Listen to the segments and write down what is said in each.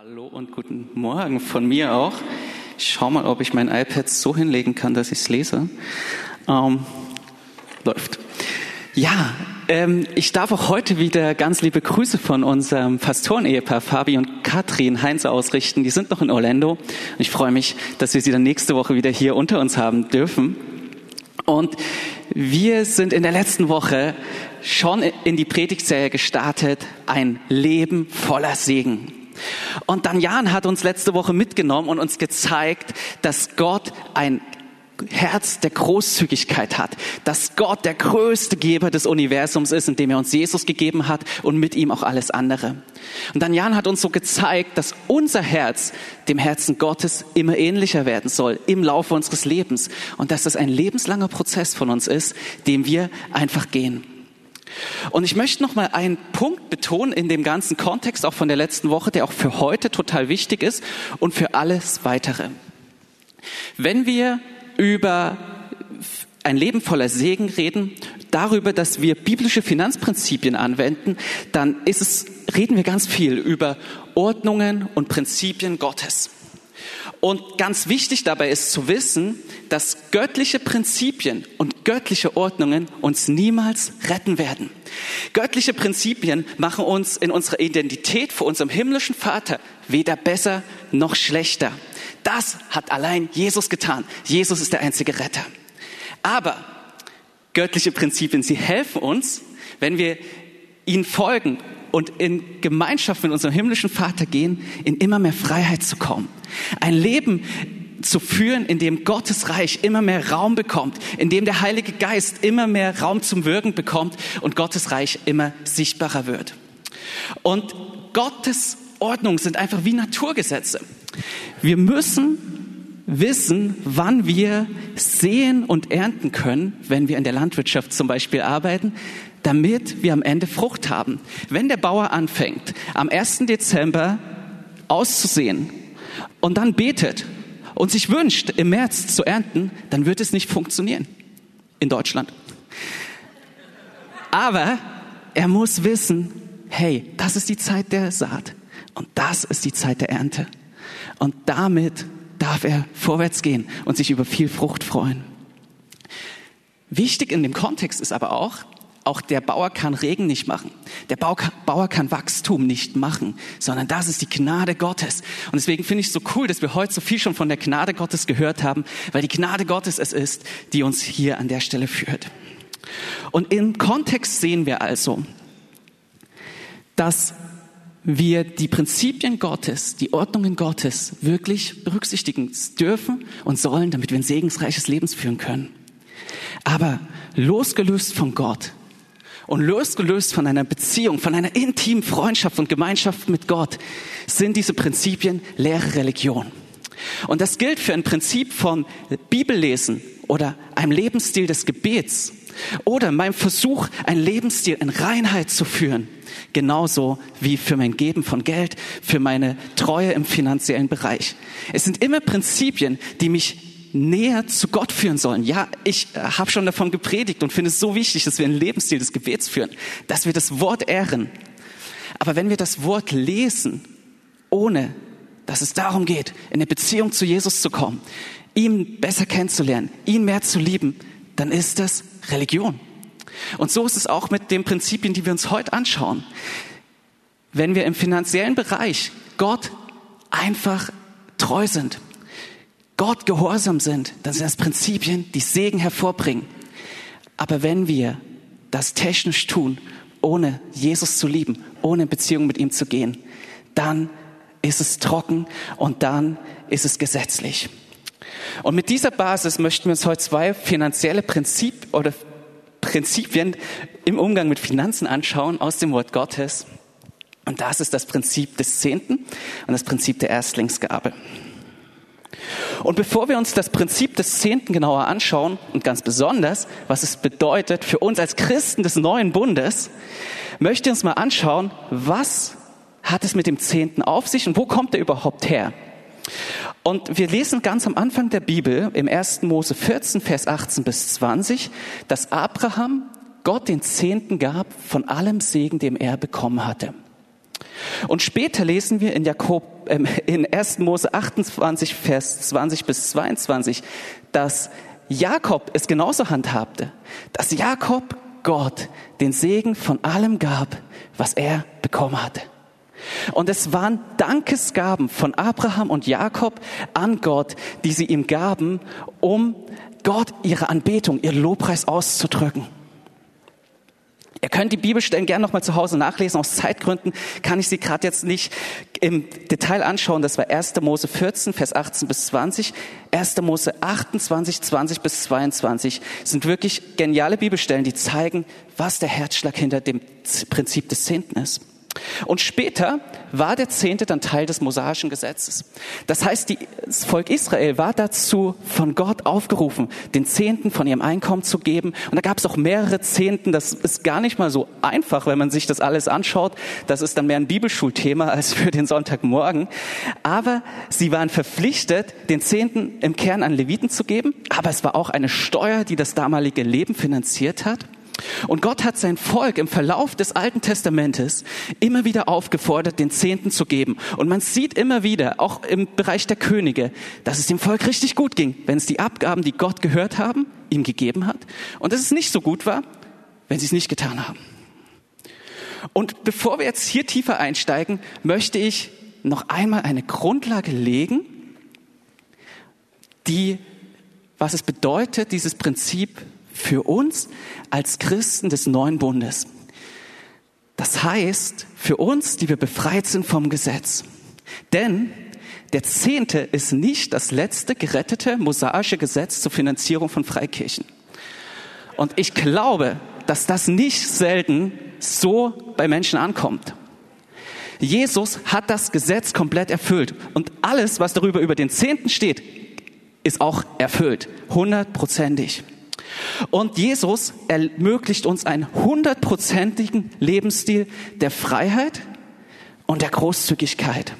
Hallo und guten Morgen von mir auch. Ich schau mal, ob ich mein iPad so hinlegen kann, dass ich es lese. Ähm, läuft. Ja, ähm, ich darf auch heute wieder ganz liebe Grüße von unserem Pastorenehepaar Fabi und Katrin Heinze ausrichten. Die sind noch in Orlando. Ich freue mich, dass wir sie dann nächste Woche wieder hier unter uns haben dürfen. Und wir sind in der letzten Woche schon in die Predigtserie gestartet, ein Leben voller Segen. Und dann Jan hat uns letzte Woche mitgenommen und uns gezeigt, dass Gott ein Herz der Großzügigkeit hat, dass Gott der größte Geber des Universums ist, indem er uns Jesus gegeben hat und mit ihm auch alles andere. Und dann Jan hat uns so gezeigt, dass unser Herz dem Herzen Gottes immer ähnlicher werden soll im Laufe unseres Lebens und dass das ein lebenslanger Prozess von uns ist, dem wir einfach gehen. Und ich möchte noch mal einen Punkt betonen in dem ganzen Kontext, auch von der letzten Woche, der auch für heute total wichtig ist und für alles weitere. Wenn wir über ein Leben voller Segen reden, darüber, dass wir biblische Finanzprinzipien anwenden, dann ist es, reden wir ganz viel über Ordnungen und Prinzipien Gottes. Und ganz wichtig dabei ist zu wissen, dass göttliche Prinzipien und göttliche Ordnungen uns niemals retten werden. Göttliche Prinzipien machen uns in unserer Identität vor unserem himmlischen Vater weder besser noch schlechter. Das hat allein Jesus getan. Jesus ist der einzige Retter. Aber göttliche Prinzipien, sie helfen uns, wenn wir ihnen folgen und in Gemeinschaft mit unserem himmlischen Vater gehen, in immer mehr Freiheit zu kommen. Ein Leben zu führen, in dem Gottes Reich immer mehr Raum bekommt, in dem der Heilige Geist immer mehr Raum zum Wirken bekommt und Gottes Reich immer sichtbarer wird. Und Gottes Ordnungen sind einfach wie Naturgesetze. Wir müssen wissen, wann wir sehen und ernten können, wenn wir in der Landwirtschaft zum Beispiel arbeiten, damit wir am Ende Frucht haben. Wenn der Bauer anfängt, am 1. Dezember auszusehen und dann betet und sich wünscht, im März zu ernten, dann wird es nicht funktionieren in Deutschland. Aber er muss wissen, hey, das ist die Zeit der Saat und das ist die Zeit der Ernte. Und damit darf er vorwärts gehen und sich über viel Frucht freuen. Wichtig in dem Kontext ist aber auch, auch der Bauer kann Regen nicht machen. Der Bauer kann Wachstum nicht machen, sondern das ist die Gnade Gottes. Und deswegen finde ich es so cool, dass wir heute so viel schon von der Gnade Gottes gehört haben, weil die Gnade Gottes es ist, die uns hier an der Stelle führt. Und im Kontext sehen wir also, dass wir die Prinzipien Gottes, die Ordnungen Gottes wirklich berücksichtigen dürfen und sollen, damit wir ein segensreiches Leben führen können. Aber losgelöst von Gott und losgelöst von einer Beziehung, von einer intimen Freundschaft und Gemeinschaft mit Gott sind diese Prinzipien leere Religion. Und das gilt für ein Prinzip von Bibellesen oder einem Lebensstil des Gebets oder meinem Versuch, ein Lebensstil in Reinheit zu führen. Genauso wie für mein Geben von Geld, für meine Treue im finanziellen Bereich. Es sind immer Prinzipien, die mich näher zu Gott führen sollen. Ja, ich äh, habe schon davon gepredigt und finde es so wichtig, dass wir einen Lebensstil des Gebets führen, dass wir das Wort ehren. Aber wenn wir das Wort lesen, ohne dass es darum geht, in eine Beziehung zu Jesus zu kommen, ihn besser kennenzulernen, ihn mehr zu lieben, dann ist das Religion. Und so ist es auch mit den Prinzipien, die wir uns heute anschauen. Wenn wir im finanziellen Bereich Gott einfach treu sind, Gott gehorsam sind, dann sind das Prinzipien, die Segen hervorbringen. Aber wenn wir das technisch tun, ohne Jesus zu lieben, ohne in Beziehung mit ihm zu gehen, dann ist es trocken und dann ist es gesetzlich. Und mit dieser Basis möchten wir uns heute zwei finanzielle Prinzip oder Prinzipien im Umgang mit Finanzen anschauen aus dem Wort Gottes. Und das ist das Prinzip des Zehnten und das Prinzip der Erstlingsgabe. Und bevor wir uns das Prinzip des Zehnten genauer anschauen und ganz besonders, was es bedeutet für uns als Christen des neuen Bundes, möchte ich uns mal anschauen, was hat es mit dem Zehnten auf sich und wo kommt er überhaupt her? Und wir lesen ganz am Anfang der Bibel im 1. Mose 14, Vers 18 bis 20, dass Abraham Gott den Zehnten gab von allem Segen, dem er bekommen hatte. Und später lesen wir in, Jakob, äh, in 1. Mose 28, Vers 20 bis 22, dass Jakob es genauso handhabte, dass Jakob Gott den Segen von allem gab, was er bekommen hatte. Und es waren Dankesgaben von Abraham und Jakob an Gott, die sie ihm gaben, um Gott ihre Anbetung, ihr Lobpreis auszudrücken. Ihr könnt die Bibelstellen gerne nochmal zu Hause nachlesen. Aus Zeitgründen kann ich sie gerade jetzt nicht im Detail anschauen. Das war 1. Mose 14, Vers 18 bis 20. 1. Mose 28, 20 bis 22 sind wirklich geniale Bibelstellen, die zeigen, was der Herzschlag hinter dem Prinzip des Zehnten ist. Und später war der Zehnte dann Teil des mosaischen Gesetzes. Das heißt, das Volk Israel war dazu von Gott aufgerufen, den Zehnten von ihrem Einkommen zu geben. Und da gab es auch mehrere Zehnten. Das ist gar nicht mal so einfach, wenn man sich das alles anschaut. Das ist dann mehr ein Bibelschulthema als für den Sonntagmorgen. Aber sie waren verpflichtet, den Zehnten im Kern an Leviten zu geben. Aber es war auch eine Steuer, die das damalige Leben finanziert hat. Und Gott hat sein Volk im Verlauf des Alten Testamentes immer wieder aufgefordert, den Zehnten zu geben. Und man sieht immer wieder, auch im Bereich der Könige, dass es dem Volk richtig gut ging, wenn es die Abgaben, die Gott gehört haben, ihm gegeben hat. Und dass es nicht so gut war, wenn sie es nicht getan haben. Und bevor wir jetzt hier tiefer einsteigen, möchte ich noch einmal eine Grundlage legen, die, was es bedeutet, dieses Prinzip für uns als Christen des neuen Bundes. Das heißt, für uns, die wir befreit sind vom Gesetz. Denn der Zehnte ist nicht das letzte gerettete mosaische Gesetz zur Finanzierung von Freikirchen. Und ich glaube, dass das nicht selten so bei Menschen ankommt. Jesus hat das Gesetz komplett erfüllt. Und alles, was darüber über den Zehnten steht, ist auch erfüllt. Hundertprozentig. Und Jesus ermöglicht uns einen hundertprozentigen Lebensstil der Freiheit und der Großzügigkeit.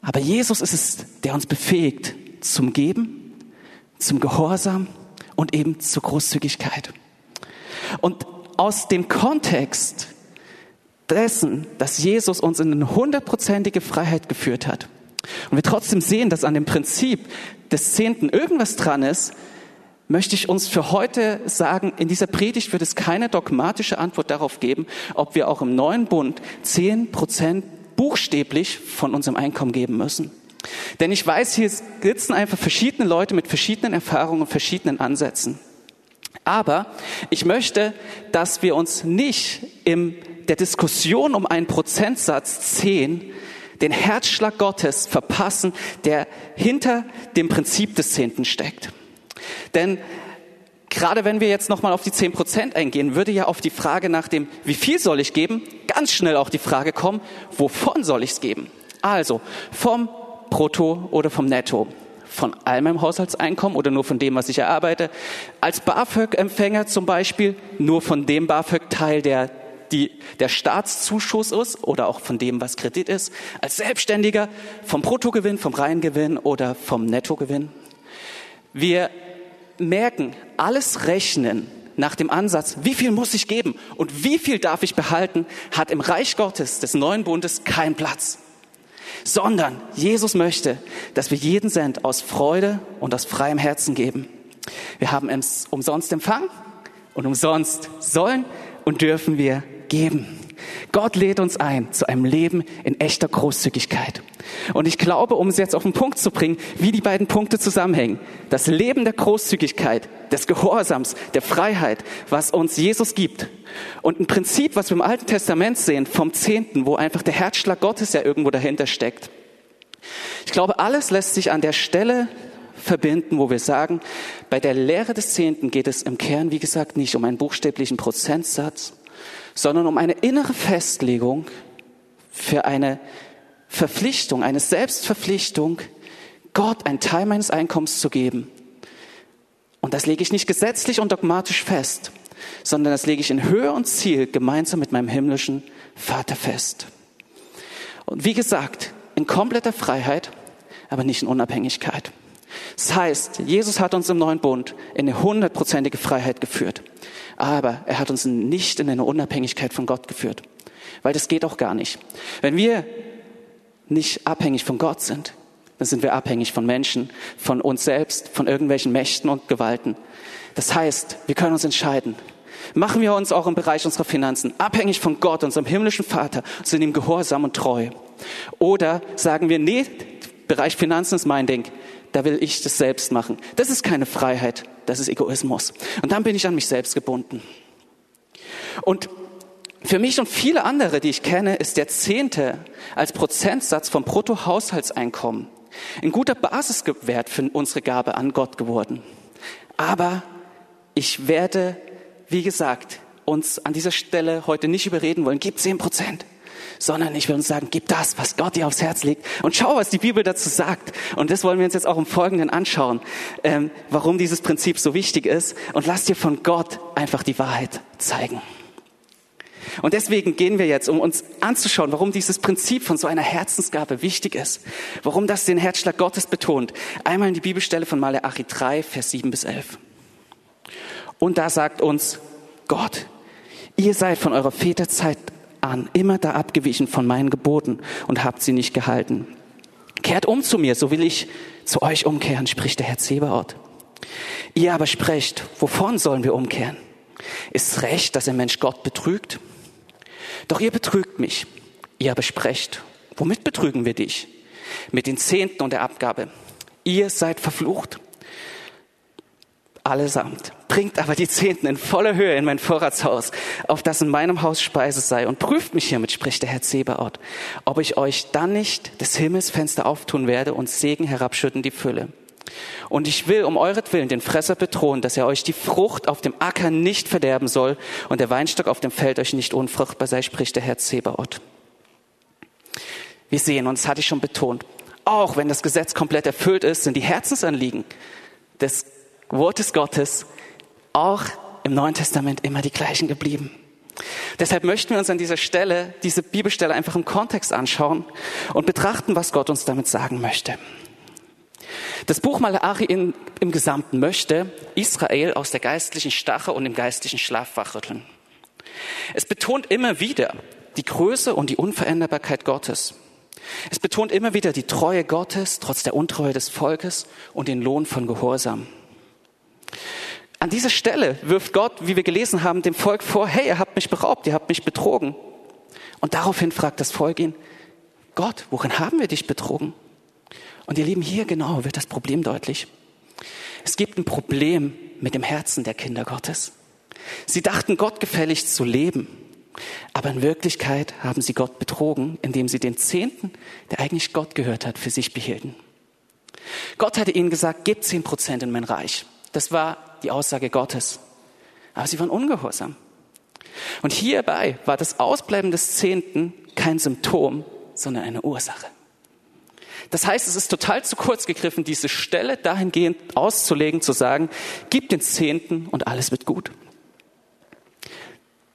Aber Jesus ist es, der uns befähigt zum Geben, zum Gehorsam und eben zur Großzügigkeit. Und aus dem Kontext dessen, dass Jesus uns in eine hundertprozentige Freiheit geführt hat und wir trotzdem sehen, dass an dem Prinzip des Zehnten irgendwas dran ist, möchte ich uns für heute sagen, in dieser Predigt wird es keine dogmatische Antwort darauf geben, ob wir auch im neuen Bund zehn Prozent buchstäblich von unserem Einkommen geben müssen. Denn ich weiß, hier sitzen einfach verschiedene Leute mit verschiedenen Erfahrungen und verschiedenen Ansätzen. Aber ich möchte, dass wir uns nicht in der Diskussion um einen Prozentsatz 10 den Herzschlag Gottes verpassen, der hinter dem Prinzip des Zehnten steckt. Denn gerade wenn wir jetzt nochmal auf die zehn Prozent eingehen, würde ja auf die Frage nach dem, wie viel soll ich geben, ganz schnell auch die Frage kommen, wovon soll ich es geben? Also vom Brutto oder vom Netto? Von all meinem Haushaltseinkommen oder nur von dem, was ich erarbeite? Als BAföG-Empfänger zum Beispiel nur von dem BAföG-Teil, der die, der Staatszuschuss ist oder auch von dem, was Kredit ist. Als Selbstständiger vom Bruttogewinn, vom Reingewinn oder vom Nettogewinn. Wir merken, alles Rechnen nach dem Ansatz, wie viel muss ich geben und wie viel darf ich behalten, hat im Reich Gottes des neuen Bundes keinen Platz. Sondern Jesus möchte, dass wir jeden Cent aus Freude und aus freiem Herzen geben. Wir haben umsonst empfangen und umsonst sollen und dürfen wir geben. Gott lädt uns ein zu einem Leben in echter Großzügigkeit. Und ich glaube, um es jetzt auf den Punkt zu bringen, wie die beiden Punkte zusammenhängen. Das Leben der Großzügigkeit, des Gehorsams, der Freiheit, was uns Jesus gibt. Und ein Prinzip, was wir im Alten Testament sehen, vom Zehnten, wo einfach der Herzschlag Gottes ja irgendwo dahinter steckt. Ich glaube, alles lässt sich an der Stelle verbinden, wo wir sagen, bei der Lehre des Zehnten geht es im Kern, wie gesagt, nicht um einen buchstäblichen Prozentsatz, sondern um eine innere Festlegung für eine Verpflichtung, eine Selbstverpflichtung, Gott einen Teil meines Einkommens zu geben. Und das lege ich nicht gesetzlich und dogmatisch fest, sondern das lege ich in Höhe und Ziel gemeinsam mit meinem himmlischen Vater fest. Und wie gesagt, in kompletter Freiheit, aber nicht in Unabhängigkeit. Das heißt, Jesus hat uns im neuen Bund in eine hundertprozentige Freiheit geführt. Aber er hat uns nicht in eine Unabhängigkeit von Gott geführt. Weil das geht auch gar nicht. Wenn wir nicht abhängig von Gott sind, dann sind wir abhängig von Menschen, von uns selbst, von irgendwelchen Mächten und Gewalten. Das heißt, wir können uns entscheiden. Machen wir uns auch im Bereich unserer Finanzen abhängig von Gott, unserem himmlischen Vater, sind ihm gehorsam und treu. Oder sagen wir, nee, Bereich Finanzen ist mein Ding, da will ich das selbst machen. Das ist keine Freiheit, das ist Egoismus. Und dann bin ich an mich selbst gebunden. Und für mich und viele andere, die ich kenne, ist der Zehnte als Prozentsatz vom Bruttohaushaltseinkommen ein guter Basiswert für unsere Gabe an Gott geworden. Aber ich werde, wie gesagt, uns an dieser Stelle heute nicht überreden wollen, gib zehn Prozent, sondern ich will uns sagen, gib das, was Gott dir aufs Herz legt und schau, was die Bibel dazu sagt. Und das wollen wir uns jetzt auch im Folgenden anschauen, ähm, warum dieses Prinzip so wichtig ist und lass dir von Gott einfach die Wahrheit zeigen. Und deswegen gehen wir jetzt, um uns anzuschauen, warum dieses Prinzip von so einer Herzensgabe wichtig ist, warum das den Herzschlag Gottes betont. Einmal in die Bibelstelle von Maleachi 3, Vers 7 bis 11. Und da sagt uns Gott, ihr seid von eurer Väterzeit an immer da abgewichen von meinen Geboten und habt sie nicht gehalten. Kehrt um zu mir, so will ich zu euch umkehren, spricht der Herr Zebaoth. Ihr aber sprecht, wovon sollen wir umkehren? Ist recht, dass ein Mensch Gott betrügt? Doch ihr betrügt mich. Ihr aber sprecht. Womit betrügen wir dich? Mit den Zehnten und der Abgabe. Ihr seid verflucht. Allesamt. Bringt aber die Zehnten in voller Höhe in mein Vorratshaus, auf das in meinem Haus Speise sei, und prüft mich hiermit, spricht der Herr Zebaoth, ob ich euch dann nicht des Himmels Fenster auftun werde und Segen herabschütten die Fülle. Und ich will um euretwillen den Fresser bedrohen, dass er euch die Frucht auf dem Acker nicht verderben soll und der Weinstock auf dem Feld euch nicht unfruchtbar sei, spricht der Herr Zebaoth. Wir sehen, und das hatte ich schon betont, auch wenn das Gesetz komplett erfüllt ist, sind die Herzensanliegen des Wortes Gottes auch im Neuen Testament immer die gleichen geblieben. Deshalb möchten wir uns an dieser Stelle, diese Bibelstelle einfach im Kontext anschauen und betrachten, was Gott uns damit sagen möchte. Das Buch Malachi in, im Gesamten möchte Israel aus der geistlichen Stache und dem geistlichen Schlaf wachrütteln. Es betont immer wieder die Größe und die Unveränderbarkeit Gottes. Es betont immer wieder die Treue Gottes trotz der Untreue des Volkes und den Lohn von Gehorsam. An dieser Stelle wirft Gott, wie wir gelesen haben, dem Volk vor, hey, ihr habt mich beraubt, ihr habt mich betrogen. Und daraufhin fragt das Volk ihn, Gott, worin haben wir dich betrogen? Und ihr Lieben, hier genau wird das Problem deutlich. Es gibt ein Problem mit dem Herzen der Kinder Gottes. Sie dachten, Gott gefällig zu leben. Aber in Wirklichkeit haben sie Gott betrogen, indem sie den Zehnten, der eigentlich Gott gehört hat, für sich behielten. Gott hatte ihnen gesagt, gebt zehn Prozent in mein Reich. Das war die Aussage Gottes. Aber sie waren ungehorsam. Und hierbei war das Ausbleiben des Zehnten kein Symptom, sondern eine Ursache. Das heißt, es ist total zu kurz gegriffen, diese Stelle dahingehend auszulegen, zu sagen, gib den Zehnten und alles wird gut.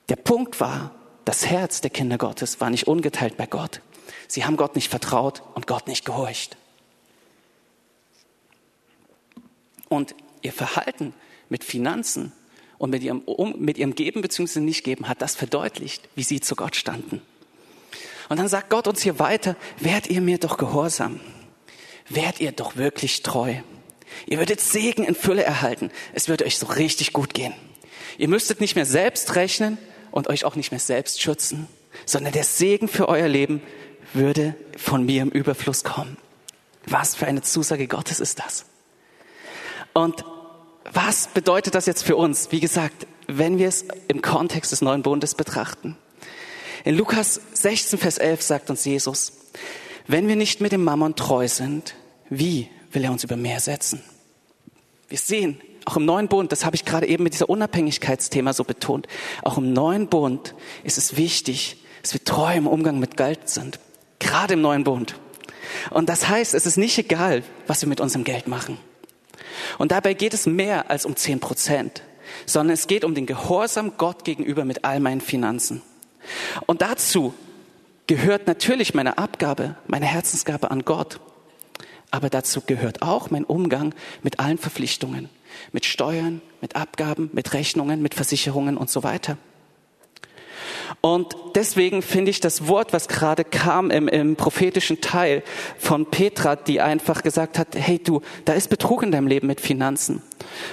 Der Punkt war, das Herz der Kinder Gottes war nicht ungeteilt bei Gott. Sie haben Gott nicht vertraut und Gott nicht gehorcht. Und ihr Verhalten mit Finanzen und mit ihrem, mit ihrem Geben bzw. Nicht-Geben hat das verdeutlicht, wie sie zu Gott standen. Und dann sagt Gott uns hier weiter, werdet ihr mir doch gehorsam. Werdet ihr doch wirklich treu. Ihr würdet Segen in Fülle erhalten. Es würde euch so richtig gut gehen. Ihr müsstet nicht mehr selbst rechnen und euch auch nicht mehr selbst schützen, sondern der Segen für euer Leben würde von mir im Überfluss kommen. Was für eine Zusage Gottes ist das? Und was bedeutet das jetzt für uns? Wie gesagt, wenn wir es im Kontext des neuen Bundes betrachten. In Lukas 16, Vers 11 sagt uns Jesus, wenn wir nicht mit dem Mammon treu sind, wie will er uns über mehr setzen? Wir sehen, auch im neuen Bund, das habe ich gerade eben mit dieser Unabhängigkeitsthema so betont, auch im neuen Bund ist es wichtig, dass wir treu im Umgang mit Geld sind. Gerade im neuen Bund. Und das heißt, es ist nicht egal, was wir mit unserem Geld machen. Und dabei geht es mehr als um zehn Prozent, sondern es geht um den Gehorsam Gott gegenüber mit all meinen Finanzen. Und dazu gehört natürlich meine Abgabe, meine Herzensgabe an Gott. Aber dazu gehört auch mein Umgang mit allen Verpflichtungen, mit Steuern, mit Abgaben, mit Rechnungen, mit Versicherungen und so weiter. Und deswegen finde ich das Wort, was gerade kam im, im prophetischen Teil von Petra, die einfach gesagt hat, hey du, da ist Betrug in deinem Leben mit Finanzen.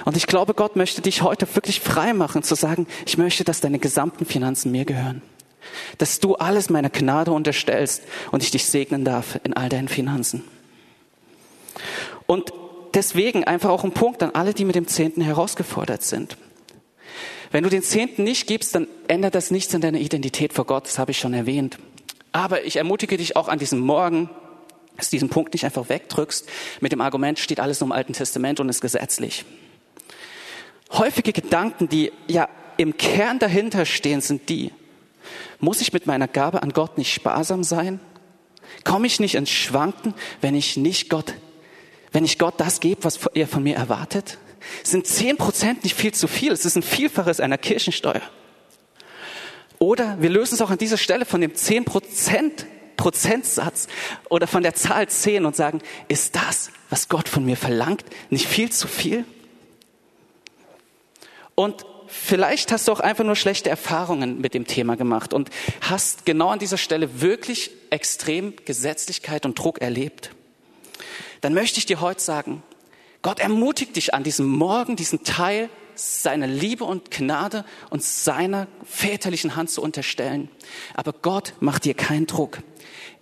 Und ich glaube, Gott möchte dich heute wirklich frei machen, zu sagen, ich möchte, dass deine gesamten Finanzen mir gehören. Dass du alles meiner Gnade unterstellst und ich dich segnen darf in all deinen Finanzen. Und deswegen einfach auch ein Punkt an alle, die mit dem Zehnten herausgefordert sind. Wenn du den Zehnten nicht gibst, dann ändert das nichts an deiner Identität vor Gott, das habe ich schon erwähnt. Aber ich ermutige dich auch an diesem Morgen, dass du diesen Punkt nicht einfach wegdrückst mit dem Argument, steht alles im Alten Testament und ist gesetzlich. Häufige Gedanken, die ja im Kern dahinter stehen, sind die, muss ich mit meiner Gabe an Gott nicht sparsam sein? Komme ich nicht ins Schwanken, wenn ich nicht Gott, wenn ich Gott das gebe, was er von mir erwartet? Sind zehn Prozent nicht viel zu viel? Es ist ein Vielfaches einer Kirchensteuer. Oder wir lösen es auch an dieser Stelle von dem zehn Prozent Prozentsatz oder von der Zahl zehn und sagen, ist das, was Gott von mir verlangt, nicht viel zu viel? Und vielleicht hast du auch einfach nur schlechte Erfahrungen mit dem Thema gemacht und hast genau an dieser Stelle wirklich extrem Gesetzlichkeit und Druck erlebt. Dann möchte ich dir heute sagen, Gott ermutigt dich an diesem Morgen, diesen Teil seiner Liebe und Gnade und seiner väterlichen Hand zu unterstellen. Aber Gott macht dir keinen Druck.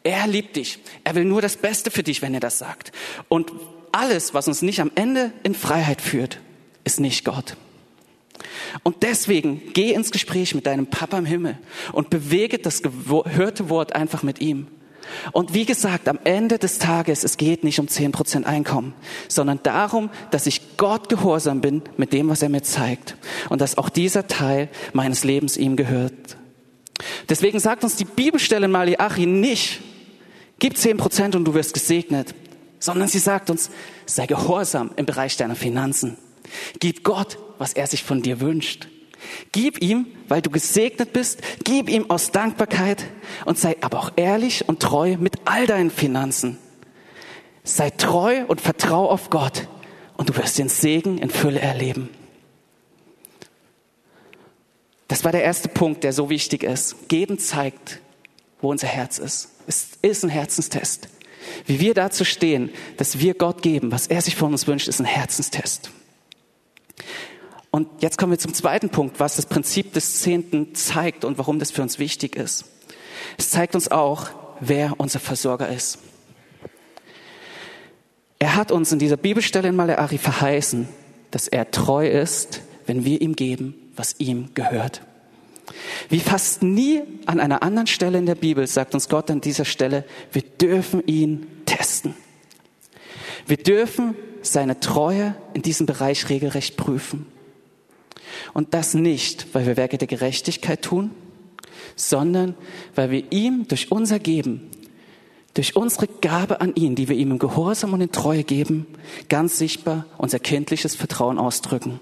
Er liebt dich. Er will nur das Beste für dich, wenn er das sagt. Und alles, was uns nicht am Ende in Freiheit führt, ist nicht Gott. Und deswegen geh ins Gespräch mit deinem Papa im Himmel und bewege das gehörte Wort einfach mit ihm. Und wie gesagt, am Ende des Tages, es geht nicht um zehn Prozent Einkommen, sondern darum, dass ich Gott gehorsam bin mit dem, was er mir zeigt. Und dass auch dieser Teil meines Lebens ihm gehört. Deswegen sagt uns die Bibelstelle in Malachi nicht, gib zehn Prozent und du wirst gesegnet, sondern sie sagt uns, sei gehorsam im Bereich deiner Finanzen. Gib Gott, was er sich von dir wünscht. Gib ihm, weil du gesegnet bist, gib ihm aus Dankbarkeit und sei aber auch ehrlich und treu mit all deinen Finanzen. Sei treu und vertrau auf Gott und du wirst den Segen in Fülle erleben. Das war der erste Punkt, der so wichtig ist. Geben zeigt, wo unser Herz ist. Es ist ein Herzenstest. Wie wir dazu stehen, dass wir Gott geben, was er sich von uns wünscht, ist ein Herzenstest. Und jetzt kommen wir zum zweiten Punkt, was das Prinzip des Zehnten zeigt und warum das für uns wichtig ist. Es zeigt uns auch, wer unser Versorger ist. Er hat uns in dieser Bibelstelle in Malachi verheißen, dass er treu ist, wenn wir ihm geben, was ihm gehört. Wie fast nie an einer anderen Stelle in der Bibel sagt uns Gott an dieser Stelle, wir dürfen ihn testen. Wir dürfen seine Treue in diesem Bereich regelrecht prüfen. Und das nicht, weil wir Werke der Gerechtigkeit tun, sondern weil wir ihm durch unser Geben, durch unsere Gabe an ihn, die wir ihm im Gehorsam und in Treue geben, ganz sichtbar unser kindliches Vertrauen ausdrücken.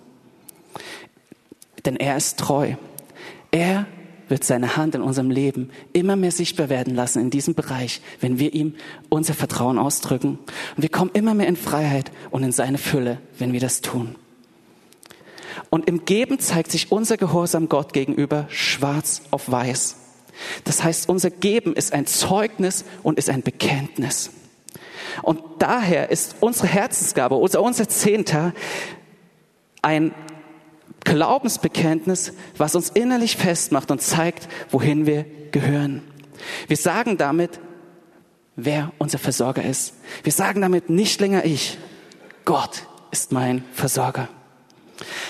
Denn er ist treu. Er wird seine Hand in unserem Leben immer mehr sichtbar werden lassen in diesem Bereich, wenn wir ihm unser Vertrauen ausdrücken. Und wir kommen immer mehr in Freiheit und in seine Fülle, wenn wir das tun. Und im Geben zeigt sich unser Gehorsam Gott gegenüber schwarz auf weiß. Das heißt, unser Geben ist ein Zeugnis und ist ein Bekenntnis. Und daher ist unsere Herzensgabe, unser, unser Zehnter, ein Glaubensbekenntnis, was uns innerlich festmacht und zeigt, wohin wir gehören. Wir sagen damit, wer unser Versorger ist. Wir sagen damit nicht länger ich. Gott ist mein Versorger.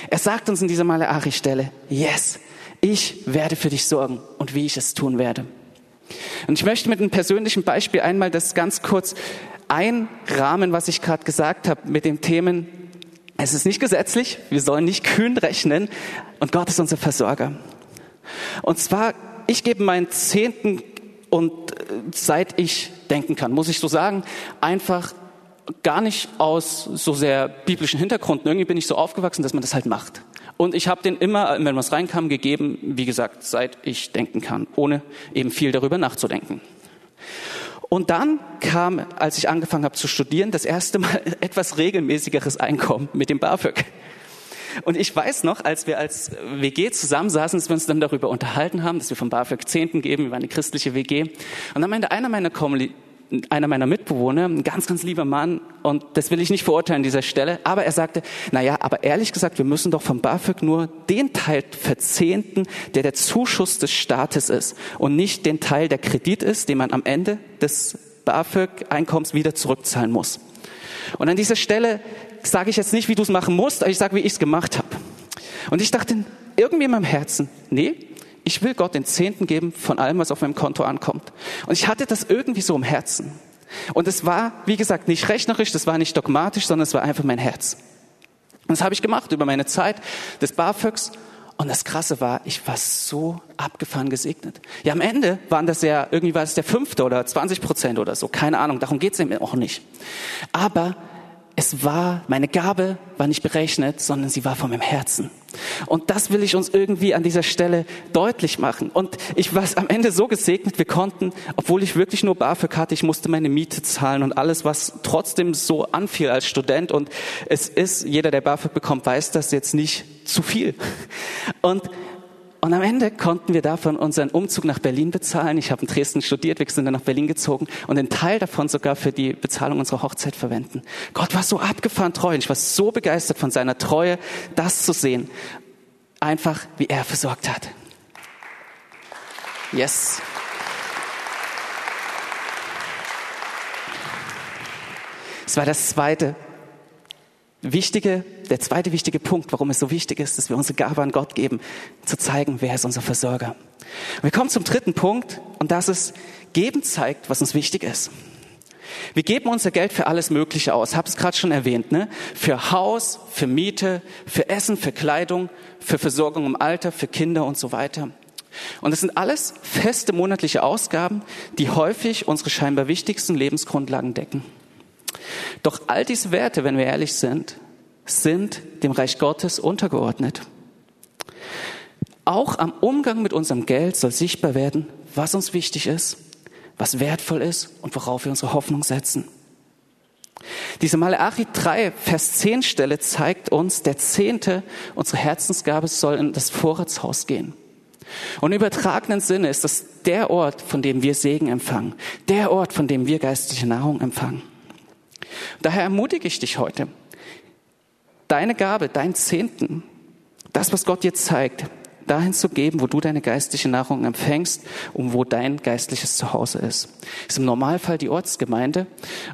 Er sagt uns in dieser Malachi-Stelle, yes, ich werde für dich sorgen und wie ich es tun werde. Und ich möchte mit einem persönlichen Beispiel einmal das ganz kurz einrahmen, was ich gerade gesagt habe mit den Themen, es ist nicht gesetzlich, wir sollen nicht kühn rechnen und Gott ist unser Versorger. Und zwar, ich gebe meinen Zehnten und äh, seit ich denken kann, muss ich so sagen, einfach gar nicht aus so sehr biblischen Hintergründen. Irgendwie bin ich so aufgewachsen, dass man das halt macht. Und ich habe den immer, wenn was reinkam, gegeben, wie gesagt, seit ich denken kann, ohne eben viel darüber nachzudenken. Und dann kam, als ich angefangen habe zu studieren, das erste Mal etwas regelmäßigeres Einkommen mit dem BAföG. Und ich weiß noch, als wir als WG zusammensaßen, dass wir uns dann darüber unterhalten haben, dass wir vom BAföG Zehnten geben, wir waren eine christliche WG. Und dann meinte einer meiner Kommilitonen, einer meiner Mitbewohner, ein ganz, ganz lieber Mann, und das will ich nicht verurteilen an dieser Stelle, aber er sagte, na ja, aber ehrlich gesagt, wir müssen doch vom BAföG nur den Teil verzehnten, der der Zuschuss des Staates ist und nicht den Teil, der Kredit ist, den man am Ende des BAföG-Einkommens wieder zurückzahlen muss. Und an dieser Stelle sage ich jetzt nicht, wie du es machen musst, aber ich sage, wie ich es gemacht habe. Und ich dachte irgendwie in meinem Herzen, nee, ich will Gott den Zehnten geben von allem, was auf meinem Konto ankommt. Und ich hatte das irgendwie so im Herzen. Und es war, wie gesagt, nicht rechnerisch, das war nicht dogmatisch, sondern es war einfach mein Herz. Und das habe ich gemacht über meine Zeit des BAföGs. Und das Krasse war, ich war so abgefahren gesegnet. Ja, am Ende waren das ja, irgendwie war es der fünfte oder 20 Prozent oder so. Keine Ahnung, darum geht es eben auch nicht. Aber es war, meine Gabe war nicht berechnet, sondern sie war von meinem Herzen. Und das will ich uns irgendwie an dieser Stelle deutlich machen. Und ich war am Ende so gesegnet, wir konnten, obwohl ich wirklich nur BAföG hatte, ich musste meine Miete zahlen und alles, was trotzdem so anfiel als Student. Und es ist, jeder, der BAföG bekommt, weiß das jetzt nicht zu viel. Und und am Ende konnten wir davon unseren Umzug nach Berlin bezahlen. Ich habe in Dresden studiert, wir sind dann nach Berlin gezogen und einen Teil davon sogar für die Bezahlung unserer Hochzeit verwenden. Gott war so abgefahren treu und ich war so begeistert von seiner Treue, das zu sehen. Einfach, wie er versorgt hat. Yes. Das war das zweite wichtige, der zweite wichtige Punkt, warum es so wichtig ist, dass wir unsere Gabe an Gott geben, zu zeigen, wer ist unser Versorger. Wir kommen zum dritten Punkt und das ist, geben zeigt, was uns wichtig ist. Wir geben unser Geld für alles Mögliche aus. Habe es gerade schon erwähnt, ne? Für Haus, für Miete, für Essen, für Kleidung, für Versorgung im Alter, für Kinder und so weiter. Und das sind alles feste monatliche Ausgaben, die häufig unsere scheinbar wichtigsten Lebensgrundlagen decken. Doch all diese Werte, wenn wir ehrlich sind, sind dem Reich Gottes untergeordnet. Auch am Umgang mit unserem Geld soll sichtbar werden, was uns wichtig ist, was wertvoll ist und worauf wir unsere Hoffnung setzen. Diese Malachi 3, Vers 10 Stelle zeigt uns, der Zehnte, unsere Herzensgabe soll in das Vorratshaus gehen. Und im übertragenen Sinne ist das der Ort, von dem wir Segen empfangen, der Ort, von dem wir geistliche Nahrung empfangen. Daher ermutige ich dich heute, deine Gabe, dein Zehnten, das, was Gott dir zeigt, dahin zu geben, wo du deine geistliche Nahrung empfängst und wo dein geistliches Zuhause ist. Ist im Normalfall die Ortsgemeinde.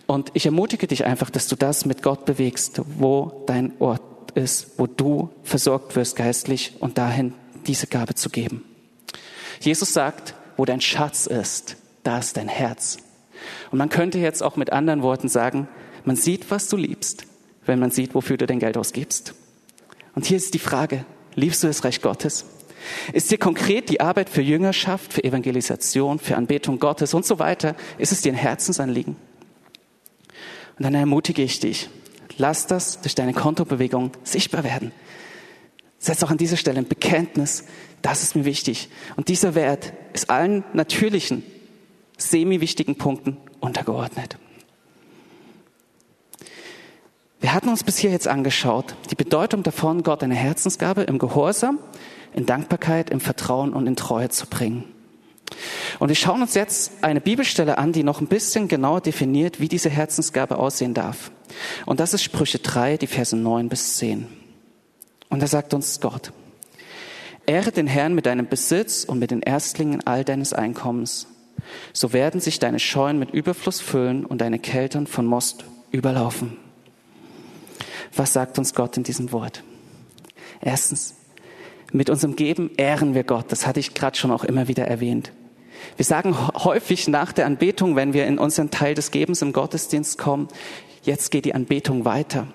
Und ich ermutige dich einfach, dass du das mit Gott bewegst, wo dein Ort ist, wo du versorgt wirst geistlich und dahin diese Gabe zu geben. Jesus sagt, wo dein Schatz ist, da ist dein Herz. Und man könnte jetzt auch mit anderen Worten sagen, man sieht, was du liebst, wenn man sieht, wofür du dein Geld ausgibst. Und hier ist die Frage, liebst du das Reich Gottes? Ist dir konkret die Arbeit für Jüngerschaft, für Evangelisation, für Anbetung Gottes und so weiter, ist es dir ein Herzensanliegen? Und dann ermutige ich dich, lass das durch deine Kontobewegung sichtbar werden. Setz auch an dieser Stelle ein Bekenntnis, das ist mir wichtig. Und dieser Wert ist allen natürlichen, semi-wichtigen Punkten untergeordnet. Wir hatten uns bis hier jetzt angeschaut, die Bedeutung davon, Gott eine Herzensgabe im Gehorsam, in Dankbarkeit, im Vertrauen und in Treue zu bringen. Und wir schauen uns jetzt eine Bibelstelle an, die noch ein bisschen genauer definiert, wie diese Herzensgabe aussehen darf. Und das ist Sprüche 3, die Verse 9 bis 10. Und da sagt uns Gott, Ehre den Herrn mit deinem Besitz und mit den Erstlingen all deines Einkommens. So werden sich deine Scheunen mit Überfluss füllen und deine Keltern von Most überlaufen. Was sagt uns Gott in diesem Wort? Erstens, mit unserem Geben ehren wir Gott. Das hatte ich gerade schon auch immer wieder erwähnt. Wir sagen häufig nach der Anbetung, wenn wir in unseren Teil des Gebens im Gottesdienst kommen, jetzt geht die Anbetung weiter.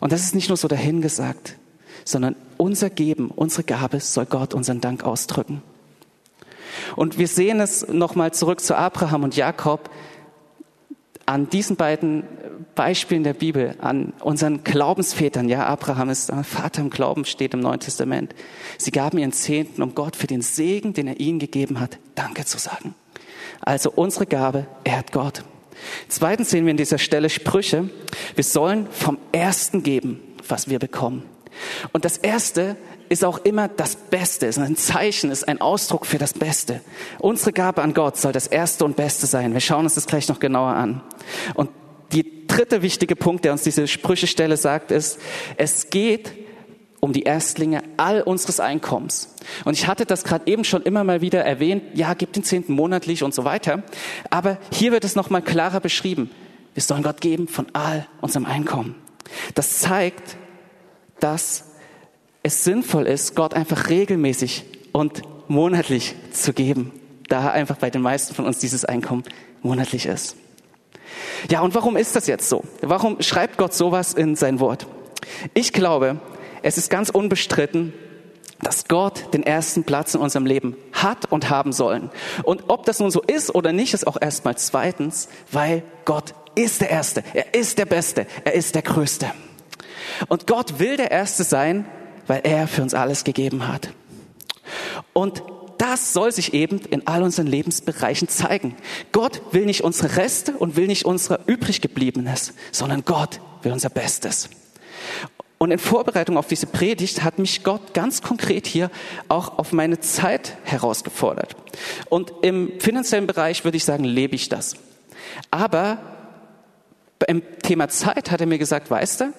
Und das ist nicht nur so dahingesagt, sondern unser Geben, unsere Gabe soll Gott unseren Dank ausdrücken. Und wir sehen es nochmal zurück zu Abraham und Jakob an diesen beiden Beispielen der Bibel, an unseren Glaubensvätern. Ja, Abraham ist Vater im Glauben, steht im Neuen Testament. Sie gaben ihren Zehnten, um Gott für den Segen, den er ihnen gegeben hat, Danke zu sagen. Also unsere Gabe ehrt Gott. Zweitens sehen wir in dieser Stelle Sprüche. Wir sollen vom Ersten geben, was wir bekommen. Und das Erste ist auch immer das Beste, ist ein Zeichen, ist ein Ausdruck für das Beste. Unsere Gabe an Gott soll das Erste und Beste sein. Wir schauen uns das gleich noch genauer an. Und die dritte wichtige Punkt, der uns diese Sprüchestelle sagt, ist, es geht um die Erstlinge all unseres Einkommens. Und ich hatte das gerade eben schon immer mal wieder erwähnt, ja, gib den Zehnten monatlich und so weiter. Aber hier wird es nochmal klarer beschrieben. Wir sollen Gott geben von all unserem Einkommen. Das zeigt, dass es sinnvoll ist, Gott einfach regelmäßig und monatlich zu geben, da einfach bei den meisten von uns dieses Einkommen monatlich ist. Ja, und warum ist das jetzt so? Warum schreibt Gott sowas in sein Wort? Ich glaube, es ist ganz unbestritten, dass Gott den ersten Platz in unserem Leben hat und haben sollen. Und ob das nun so ist oder nicht, ist auch erstmal zweitens, weil Gott ist der Erste, er ist der Beste, er ist der Größte. Und Gott will der Erste sein, weil er für uns alles gegeben hat. Und das soll sich eben in all unseren Lebensbereichen zeigen. Gott will nicht unsere Reste und will nicht unsere übrig gebliebenes, sondern Gott will unser Bestes. Und in Vorbereitung auf diese Predigt hat mich Gott ganz konkret hier auch auf meine Zeit herausgefordert. Und im finanziellen Bereich würde ich sagen, lebe ich das. Aber beim Thema Zeit hat er mir gesagt, weißt du,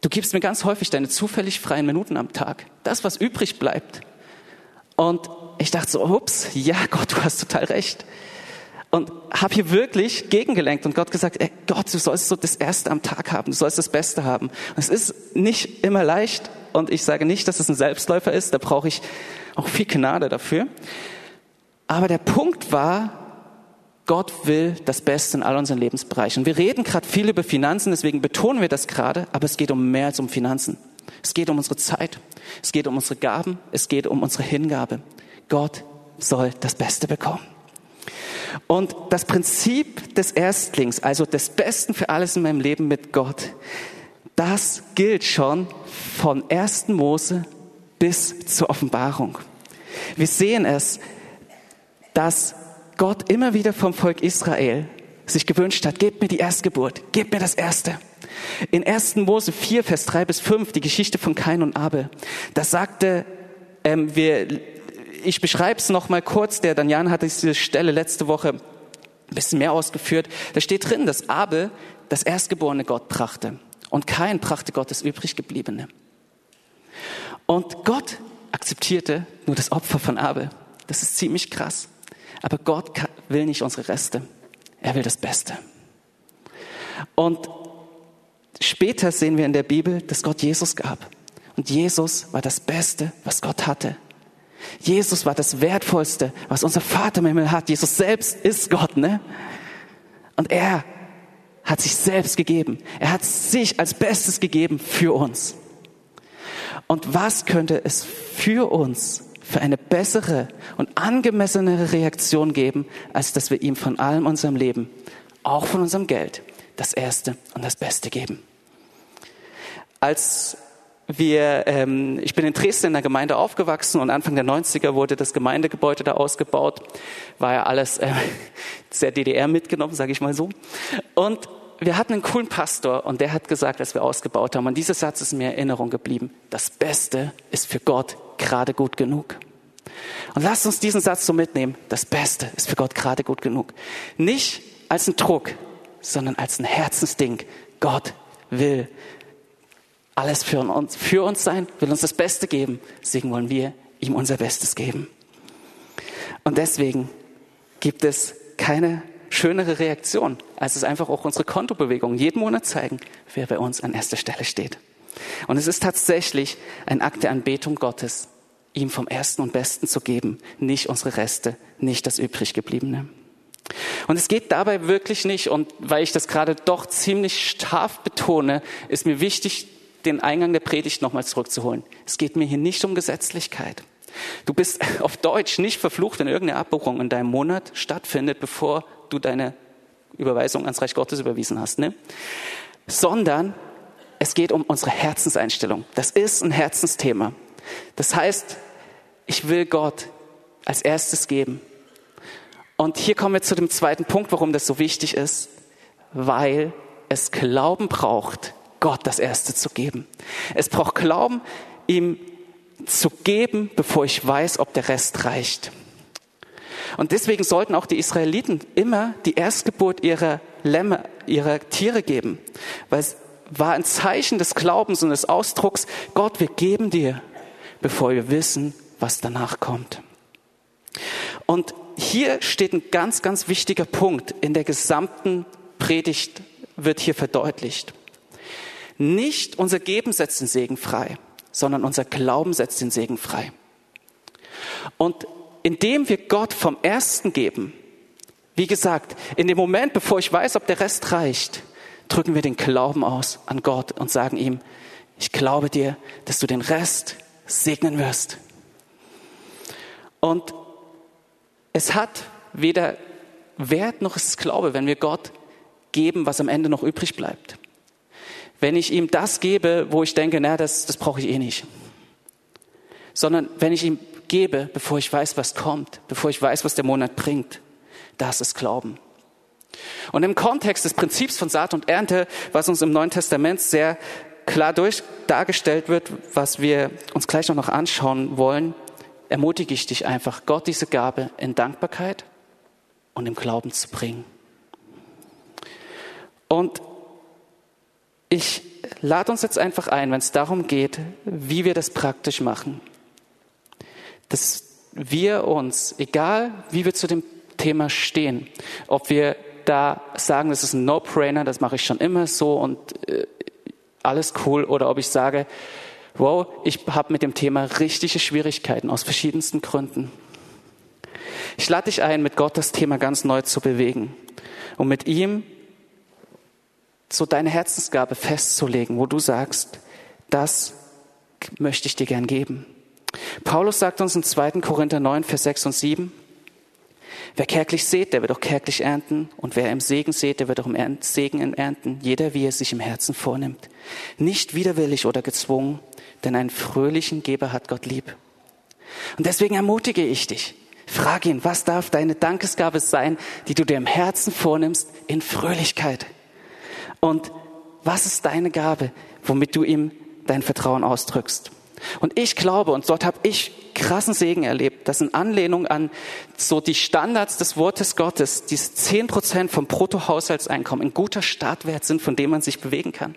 du gibst mir ganz häufig deine zufällig freien Minuten am Tag. Das, was übrig bleibt. Und ich dachte so, ups, ja Gott, du hast total recht und habe hier wirklich gegengelenkt und Gott gesagt, ey, Gott, du sollst so das Erste am Tag haben, du sollst das Beste haben. Und es ist nicht immer leicht und ich sage nicht, dass es ein Selbstläufer ist, da brauche ich auch viel Gnade dafür. Aber der Punkt war, Gott will das Beste in all unseren Lebensbereichen. Wir reden gerade viel über Finanzen, deswegen betonen wir das gerade, aber es geht um mehr als um Finanzen. Es geht um unsere Zeit, es geht um unsere Gaben, es geht um unsere Hingabe. Gott soll das Beste bekommen. Und das Prinzip des Erstlings, also des Besten für alles in meinem Leben mit Gott, das gilt schon von 1. Mose bis zur Offenbarung. Wir sehen es, dass Gott immer wieder vom Volk Israel sich gewünscht hat, gebt mir die Erstgeburt, gebt mir das Erste. In 1. Mose 4, Vers 3 bis 5, die Geschichte von Kain und Abel, da sagte, ähm, wir ich beschreibe es nochmal kurz. Der Danian hat diese Stelle letzte Woche ein bisschen mehr ausgeführt. Da steht drin, dass Abel das Erstgeborene Gott brachte und kein brachte Gott das übriggebliebene. Und Gott akzeptierte nur das Opfer von Abel. Das ist ziemlich krass. Aber Gott will nicht unsere Reste. Er will das Beste. Und später sehen wir in der Bibel, dass Gott Jesus gab. Und Jesus war das Beste, was Gott hatte. Jesus war das Wertvollste, was unser Vater im Himmel hat. Jesus selbst ist Gott, ne? Und er hat sich selbst gegeben. Er hat sich als Bestes gegeben für uns. Und was könnte es für uns für eine bessere und angemessenere Reaktion geben, als dass wir ihm von allem unserem Leben, auch von unserem Geld, das Erste und das Beste geben? Als wir, ähm, ich bin in Dresden in der Gemeinde aufgewachsen und Anfang der 90er wurde das Gemeindegebäude da ausgebaut. War ja alles äh, sehr DDR mitgenommen, sage ich mal so. Und wir hatten einen coolen Pastor und der hat gesagt, als wir ausgebaut haben, und dieser Satz ist mir in Erinnerung geblieben, das Beste ist für Gott gerade gut genug. Und lasst uns diesen Satz so mitnehmen, das Beste ist für Gott gerade gut genug. Nicht als ein Druck, sondern als ein Herzensding. Gott will alles für uns, für uns sein, will uns das Beste geben. Deswegen wollen wir ihm unser Bestes geben. Und deswegen gibt es keine schönere Reaktion, als es einfach auch unsere Kontobewegungen jeden Monat zeigen, wer bei uns an erster Stelle steht. Und es ist tatsächlich ein Akt der Anbetung Gottes, ihm vom Ersten und Besten zu geben, nicht unsere Reste, nicht das übriggebliebene. Und es geht dabei wirklich nicht, und weil ich das gerade doch ziemlich scharf betone, ist mir wichtig, den Eingang der Predigt nochmal zurückzuholen. Es geht mir hier nicht um Gesetzlichkeit. Du bist auf Deutsch nicht verflucht, wenn irgendeine Abbuchung in deinem Monat stattfindet, bevor du deine Überweisung ans Reich Gottes überwiesen hast, ne? Sondern es geht um unsere Herzenseinstellung. Das ist ein Herzensthema. Das heißt, ich will Gott als erstes geben. Und hier kommen wir zu dem zweiten Punkt, warum das so wichtig ist, weil es Glauben braucht, Gott das Erste zu geben. Es braucht Glauben, ihm zu geben, bevor ich weiß, ob der Rest reicht. Und deswegen sollten auch die Israeliten immer die Erstgeburt ihrer Lämme, ihrer Tiere geben, weil war ein Zeichen des Glaubens und des Ausdrucks, Gott, wir geben dir, bevor wir wissen, was danach kommt. Und hier steht ein ganz, ganz wichtiger Punkt in der gesamten Predigt wird hier verdeutlicht. Nicht unser Geben setzt den Segen frei, sondern unser Glauben setzt den Segen frei. Und indem wir Gott vom Ersten geben, wie gesagt, in dem Moment, bevor ich weiß, ob der Rest reicht, drücken wir den Glauben aus an Gott und sagen ihm, ich glaube dir, dass du den Rest segnen wirst. Und es hat weder Wert noch ist es Glaube, wenn wir Gott geben, was am Ende noch übrig bleibt. Wenn ich ihm das gebe, wo ich denke, na, das, das brauche ich eh nicht. Sondern wenn ich ihm gebe, bevor ich weiß, was kommt, bevor ich weiß, was der Monat bringt, das ist Glauben. Und im Kontext des Prinzips von Saat und Ernte, was uns im Neuen Testament sehr klar durch dargestellt wird, was wir uns gleich noch anschauen wollen, ermutige ich dich einfach, Gott diese Gabe in Dankbarkeit und im Glauben zu bringen. Und ich lade uns jetzt einfach ein, wenn es darum geht, wie wir das praktisch machen, dass wir uns, egal wie wir zu dem Thema stehen, ob wir da sagen, das ist ein No-Brainer, das mache ich schon immer so und äh, alles cool, oder ob ich sage, wow, ich habe mit dem Thema richtige Schwierigkeiten aus verschiedensten Gründen. Ich lade dich ein, mit Gott das Thema ganz neu zu bewegen und mit ihm so deine Herzensgabe festzulegen, wo du sagst, das möchte ich dir gern geben. Paulus sagt uns in 2. Korinther 9, Vers 6 und 7, Wer kärglich sät, der wird auch kärglich ernten. Und wer im Segen sät, der wird auch im Segen ernten. Jeder, wie er sich im Herzen vornimmt. Nicht widerwillig oder gezwungen, denn einen fröhlichen Geber hat Gott lieb. Und deswegen ermutige ich dich. Frag ihn, was darf deine Dankesgabe sein, die du dir im Herzen vornimmst, in Fröhlichkeit? Und was ist deine Gabe, womit du ihm dein Vertrauen ausdrückst? Und ich glaube, und dort habe ich krassen Segen erlebt, dass in Anlehnung an so die Standards des Wortes Gottes, diese zehn Prozent vom Bruttohaushaltseinkommen ein guter Startwert sind, von dem man sich bewegen kann.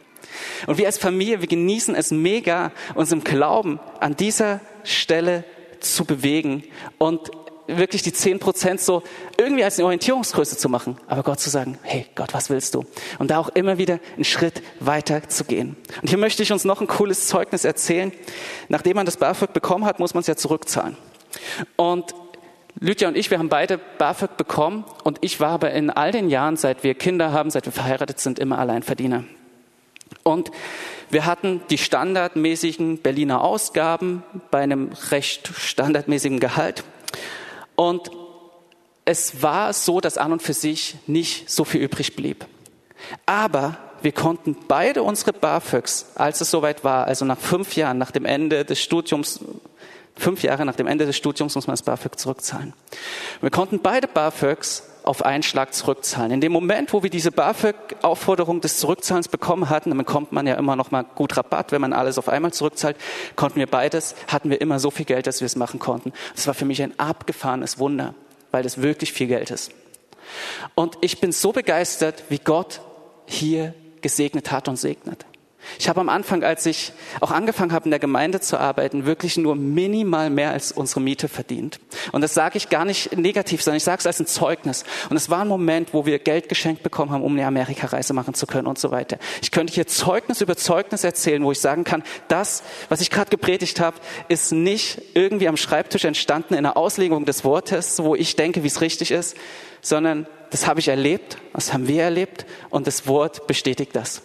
Und wir als Familie, wir genießen es mega, uns im Glauben an dieser Stelle zu bewegen und wirklich die zehn Prozent so irgendwie als eine Orientierungsgröße zu machen, aber Gott zu sagen, hey Gott, was willst du? Und da auch immer wieder einen Schritt weiter zu gehen. Und hier möchte ich uns noch ein cooles Zeugnis erzählen. Nachdem man das BAföG bekommen hat, muss man es ja zurückzahlen. Und Lydia und ich, wir haben beide BAföG bekommen und ich war aber in all den Jahren, seit wir Kinder haben, seit wir verheiratet sind, immer Alleinverdiener. Und wir hatten die standardmäßigen Berliner Ausgaben bei einem recht standardmäßigen Gehalt. Und es war so, dass an und für sich nicht so viel übrig blieb. Aber wir konnten beide unsere BAföGs, als es soweit war, also nach fünf Jahren, nach dem Ende des Studiums, fünf Jahre nach dem Ende des Studiums muss man das BAföG zurückzahlen. Wir konnten beide BAföGs auf einen Schlag zurückzahlen. In dem Moment, wo wir diese BAföG-Aufforderung des Zurückzahlens bekommen hatten, dann bekommt man ja immer noch mal gut Rabatt, wenn man alles auf einmal zurückzahlt, konnten wir beides, hatten wir immer so viel Geld, dass wir es machen konnten. Das war für mich ein abgefahrenes Wunder, weil das wirklich viel Geld ist. Und ich bin so begeistert, wie Gott hier gesegnet hat und segnet. Ich habe am Anfang, als ich auch angefangen habe, in der Gemeinde zu arbeiten, wirklich nur minimal mehr als unsere Miete verdient. Und das sage ich gar nicht negativ, sondern ich sage es als ein Zeugnis. Und es war ein Moment, wo wir Geld geschenkt bekommen haben, um eine Amerikareise machen zu können und so weiter. Ich könnte hier Zeugnis über Zeugnis erzählen, wo ich sagen kann, das, was ich gerade gepredigt habe, ist nicht irgendwie am Schreibtisch entstanden in der Auslegung des Wortes, wo ich denke, wie es richtig ist, sondern das habe ich erlebt, das haben wir erlebt und das Wort bestätigt das.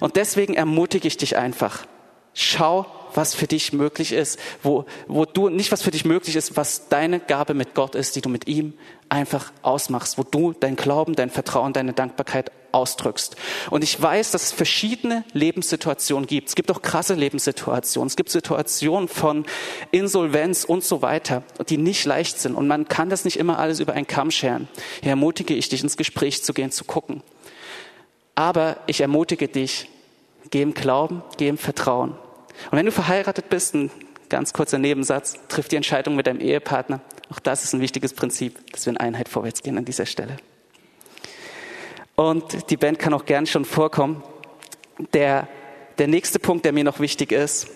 Und deswegen ermutige ich dich einfach. Schau, was für dich möglich ist, wo, wo du, nicht was für dich möglich ist, was deine Gabe mit Gott ist, die du mit ihm einfach ausmachst, wo du dein Glauben, dein Vertrauen, deine Dankbarkeit ausdrückst. Und ich weiß, dass es verschiedene Lebenssituationen gibt. Es gibt auch krasse Lebenssituationen. Es gibt Situationen von Insolvenz und so weiter, die nicht leicht sind. Und man kann das nicht immer alles über einen Kamm scheren. Hier ermutige ich dich, ins Gespräch zu gehen, zu gucken. Aber ich ermutige dich, Geh im Glauben, geh im Vertrauen. Und wenn du verheiratet bist, ein ganz kurzer Nebensatz, triff die Entscheidung mit deinem Ehepartner. Auch das ist ein wichtiges Prinzip, dass wir in Einheit vorwärts gehen an dieser Stelle. Und die Band kann auch gern schon vorkommen. Der, der nächste Punkt, der mir noch wichtig ist.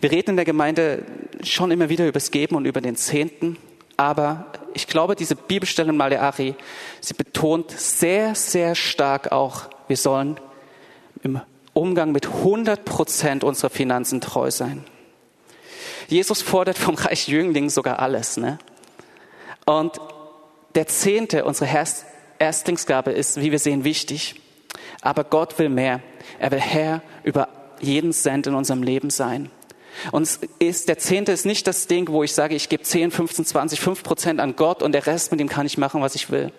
Wir reden in der Gemeinde schon immer wieder über das Geben und über den Zehnten. Aber ich glaube, diese Bibelstelle in Maleachi, sie betont sehr, sehr stark auch, wir sollen im Umgang mit 100 Prozent unserer Finanzen treu sein. Jesus fordert vom Reich Jüngling sogar alles. Ne? Und der Zehnte, unsere Erstlingsgabe, ist, wie wir sehen, wichtig. Aber Gott will mehr. Er will Herr über jeden Cent in unserem Leben sein. Und ist, der Zehnte ist nicht das Ding, wo ich sage, ich gebe 10, 15, 20, 5 Prozent an Gott und der Rest, mit dem kann ich machen, was ich will.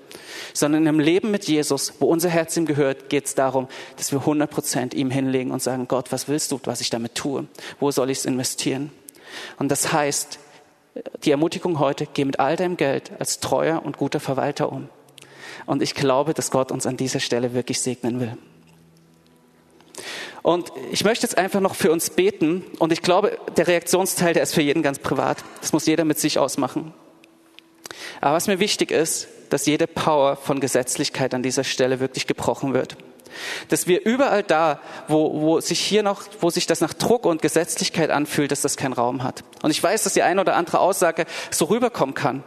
Sondern im Leben mit Jesus, wo unser Herz ihm gehört, geht es darum, dass wir 100 Prozent ihm hinlegen und sagen, Gott, was willst du, was ich damit tue? Wo soll ich es investieren? Und das heißt, die Ermutigung heute, geh mit all deinem Geld als treuer und guter Verwalter um. Und ich glaube, dass Gott uns an dieser Stelle wirklich segnen will. Und ich möchte jetzt einfach noch für uns beten. Und ich glaube, der Reaktionsteil, der ist für jeden ganz privat. Das muss jeder mit sich ausmachen. Aber was mir wichtig ist, dass jede Power von Gesetzlichkeit an dieser Stelle wirklich gebrochen wird. Dass wir überall da, wo, wo sich hier noch, wo sich das nach Druck und Gesetzlichkeit anfühlt, dass das keinen Raum hat. Und ich weiß, dass die eine oder andere Aussage so rüberkommen kann.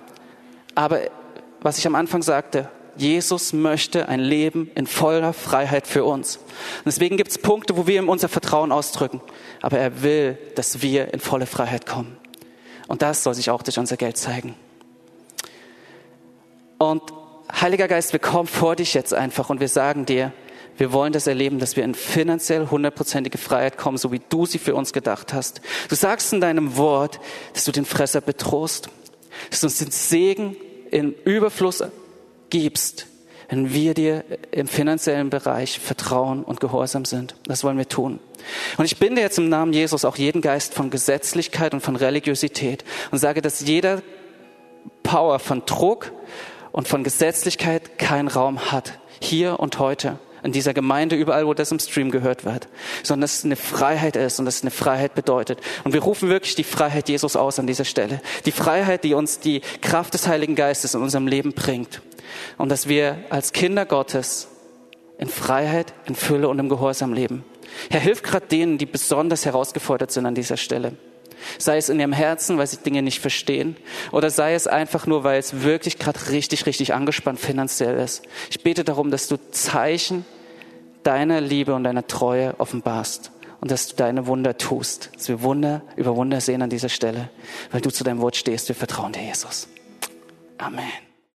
Aber was ich am Anfang sagte, Jesus möchte ein Leben in voller Freiheit für uns. Und deswegen gibt es Punkte, wo wir ihm unser Vertrauen ausdrücken. Aber er will, dass wir in volle Freiheit kommen. Und das soll sich auch durch unser Geld zeigen. Und Heiliger Geist, wir kommen vor dich jetzt einfach und wir sagen dir, wir wollen das erleben, dass wir in finanziell hundertprozentige Freiheit kommen, so wie du sie für uns gedacht hast. Du sagst in deinem Wort, dass du den Fresser betrost, dass du uns den Segen im Überfluss gibst, wenn wir dir im finanziellen Bereich vertrauen und gehorsam sind. Das wollen wir tun. Und ich binde jetzt im Namen Jesus auch jeden Geist von Gesetzlichkeit und von Religiosität und sage, dass jeder Power von Druck und von Gesetzlichkeit keinen Raum hat. Hier und heute in dieser Gemeinde, überall, wo das im Stream gehört wird, sondern dass es eine Freiheit ist und dass es eine Freiheit bedeutet. Und wir rufen wirklich die Freiheit Jesus aus an dieser Stelle. Die Freiheit, die uns die Kraft des Heiligen Geistes in unserem Leben bringt. Und dass wir als Kinder Gottes in Freiheit, in Fülle und im Gehorsam leben. Herr, hilf gerade denen, die besonders herausgefordert sind an dieser Stelle. Sei es in ihrem Herzen, weil sie Dinge nicht verstehen, oder sei es einfach nur, weil es wirklich gerade richtig, richtig angespannt finanziell ist. Ich bete darum, dass du Zeichen deiner Liebe und deiner Treue offenbarst und dass du deine Wunder tust. Dass wir Wunder über Wunder sehen an dieser Stelle, weil du zu deinem Wort stehst. Wir vertrauen dir, Jesus. Amen.